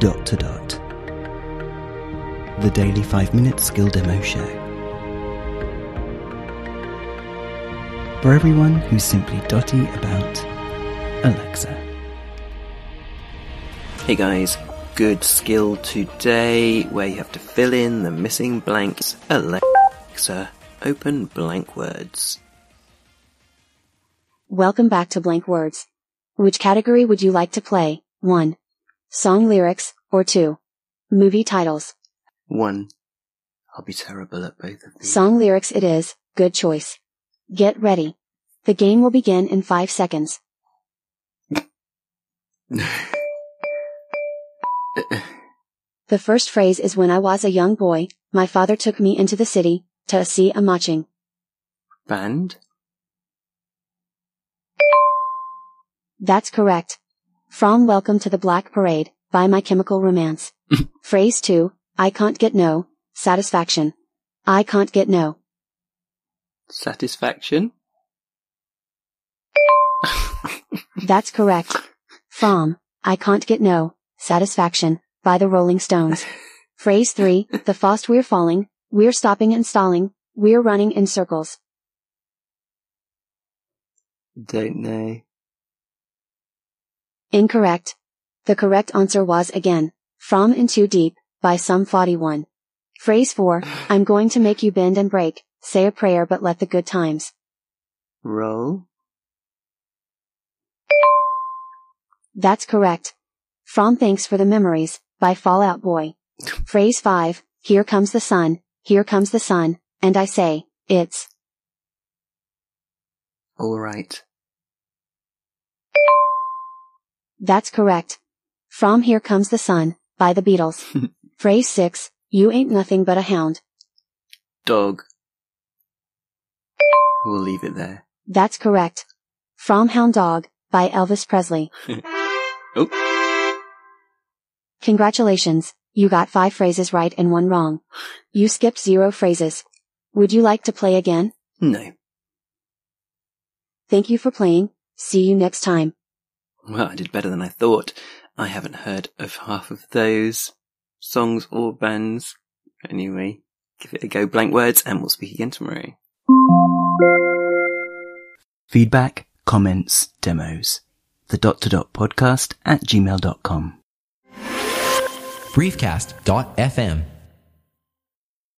Dot to Dot. The daily 5 minute skill demo show. For everyone who's simply dotty about Alexa. Hey guys, good skill today where you have to fill in the missing blanks. Alexa, open blank words. Welcome back to Blank Words. Which category would you like to play? 1. Song lyrics, or 2. Movie titles. One. I'll be terrible at both of these. Song lyrics it is, good choice. Get ready. The game will begin in 5 seconds. The first phrase is when I was a young boy, my father took me into the city, to see a marching. Band? That's correct. From Welcome to the Black Parade, by My Chemical Romance. Phrase 2, I can't get no, satisfaction. I can't get no. Satisfaction? That's correct. From, I can't get no, satisfaction, by the Rolling Stones. Phrase 3, the fast we're falling, we're stopping and stalling, we're running in circles. Don't know. Incorrect. The correct answer was again, From In Too Deep, by Sum 41. Phrase 4, I'm going to make you bend and break, say a prayer but let the good times. Roll? That's correct. From Thanks for the Memories, by Fall Out Boy. Phrase 5, Here comes the sun, here comes the sun, and I say, it's. Alright. That's correct. From Here Comes the Sun, by the Beatles. Phrase 6, You ain't nothing but a hound. Dog. We'll leave it there. That's correct. From Hound Dog, by Elvis Presley. Oh, Congratulations, you got five phrases right and one wrong. You skipped zero phrases. Would you like to play again? no. Thank you for playing. See you next time. Well, I did better than I thought. I haven't heard of half of those songs or bands. Anyway, give it a go, blank words, and we'll speak again tomorrow. Feedback, comments, demos. The dot to dot podcast at gmail.com. briefcast.fm